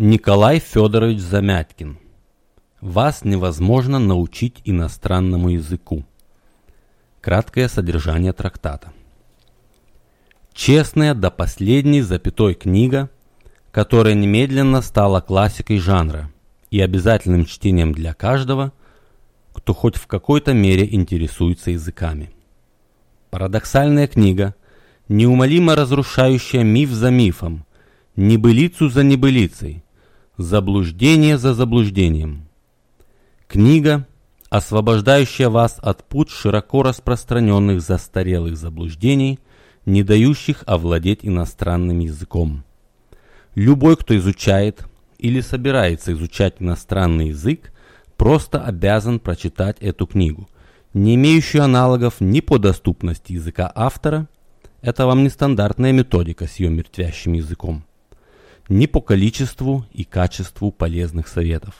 Николай Федорович Замяткин. Вас невозможно научить иностранному языку. Краткое содержание трактата. Честная до последней запятой книга, которая немедленно стала классикой жанра и обязательным чтением для каждого, кто хоть в какой-то мере интересуется языками. Парадоксальная книга, неумолимо разрушающая миф за мифом, небылицу за небылицей – Заблуждение за заблуждением. Книга, освобождающая вас от пут широко распространенных застарелых заблуждений, не дающих овладеть иностранным языком. Любой, кто изучает или собирается изучать иностранный язык, просто обязан прочитать эту книгу, не имеющую аналогов ни по доступности языка автора, это вам не стандартная методика с ее мертвящим языком, ни по количеству и качеству полезных советов.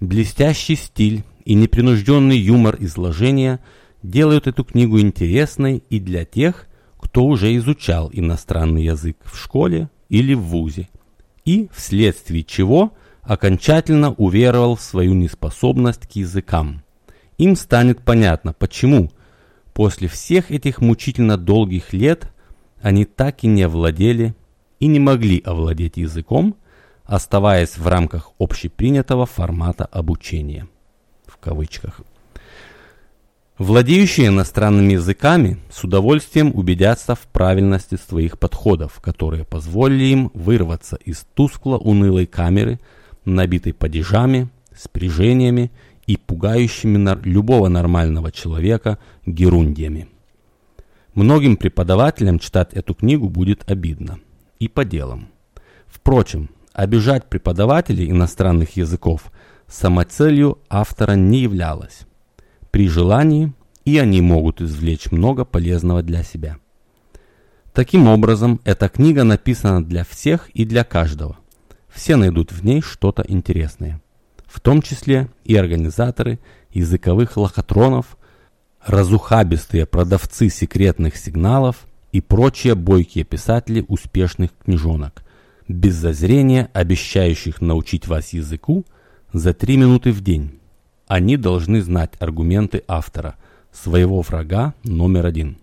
Блестящий стиль и непринужденный юмор изложения делают эту книгу интересной и для тех, кто уже изучал иностранный язык в школе или в вузе, и вследствие чего окончательно уверовал в свою неспособность к языкам. Им станет понятно, почему после всех этих мучительно долгих лет они так и не владели и не могли овладеть языком, оставаясь в рамках общепринятого формата обучения. В кавычках. Владеющие иностранными языками с удовольствием убедятся в правильности своих подходов, которые позволили им вырваться из тускло-унылой камеры, набитой падежами, спряжениями и пугающими любого нормального человека герундиями. Многим преподавателям читать эту книгу будет обидно и по делам. Впрочем, обижать преподавателей иностранных языков самоцелью автора не являлось. При желании и они могут извлечь много полезного для себя. Таким образом, эта книга написана для всех и для каждого. Все найдут в ней что-то интересное. В том числе и организаторы языковых лохотронов, разухабистые продавцы секретных сигналов – и прочие бойкие писатели успешных книжонок, без зазрения обещающих научить вас языку за три минуты в день. Они должны знать аргументы автора, своего врага номер один.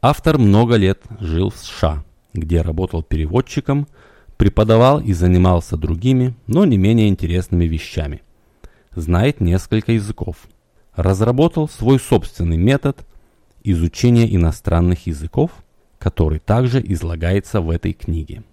Автор много лет жил в США, где работал переводчиком, преподавал и занимался другими, но не менее интересными вещами. Знает несколько языков. Разработал свой собственный метод изучения иностранных языков, который также излагается в этой книге.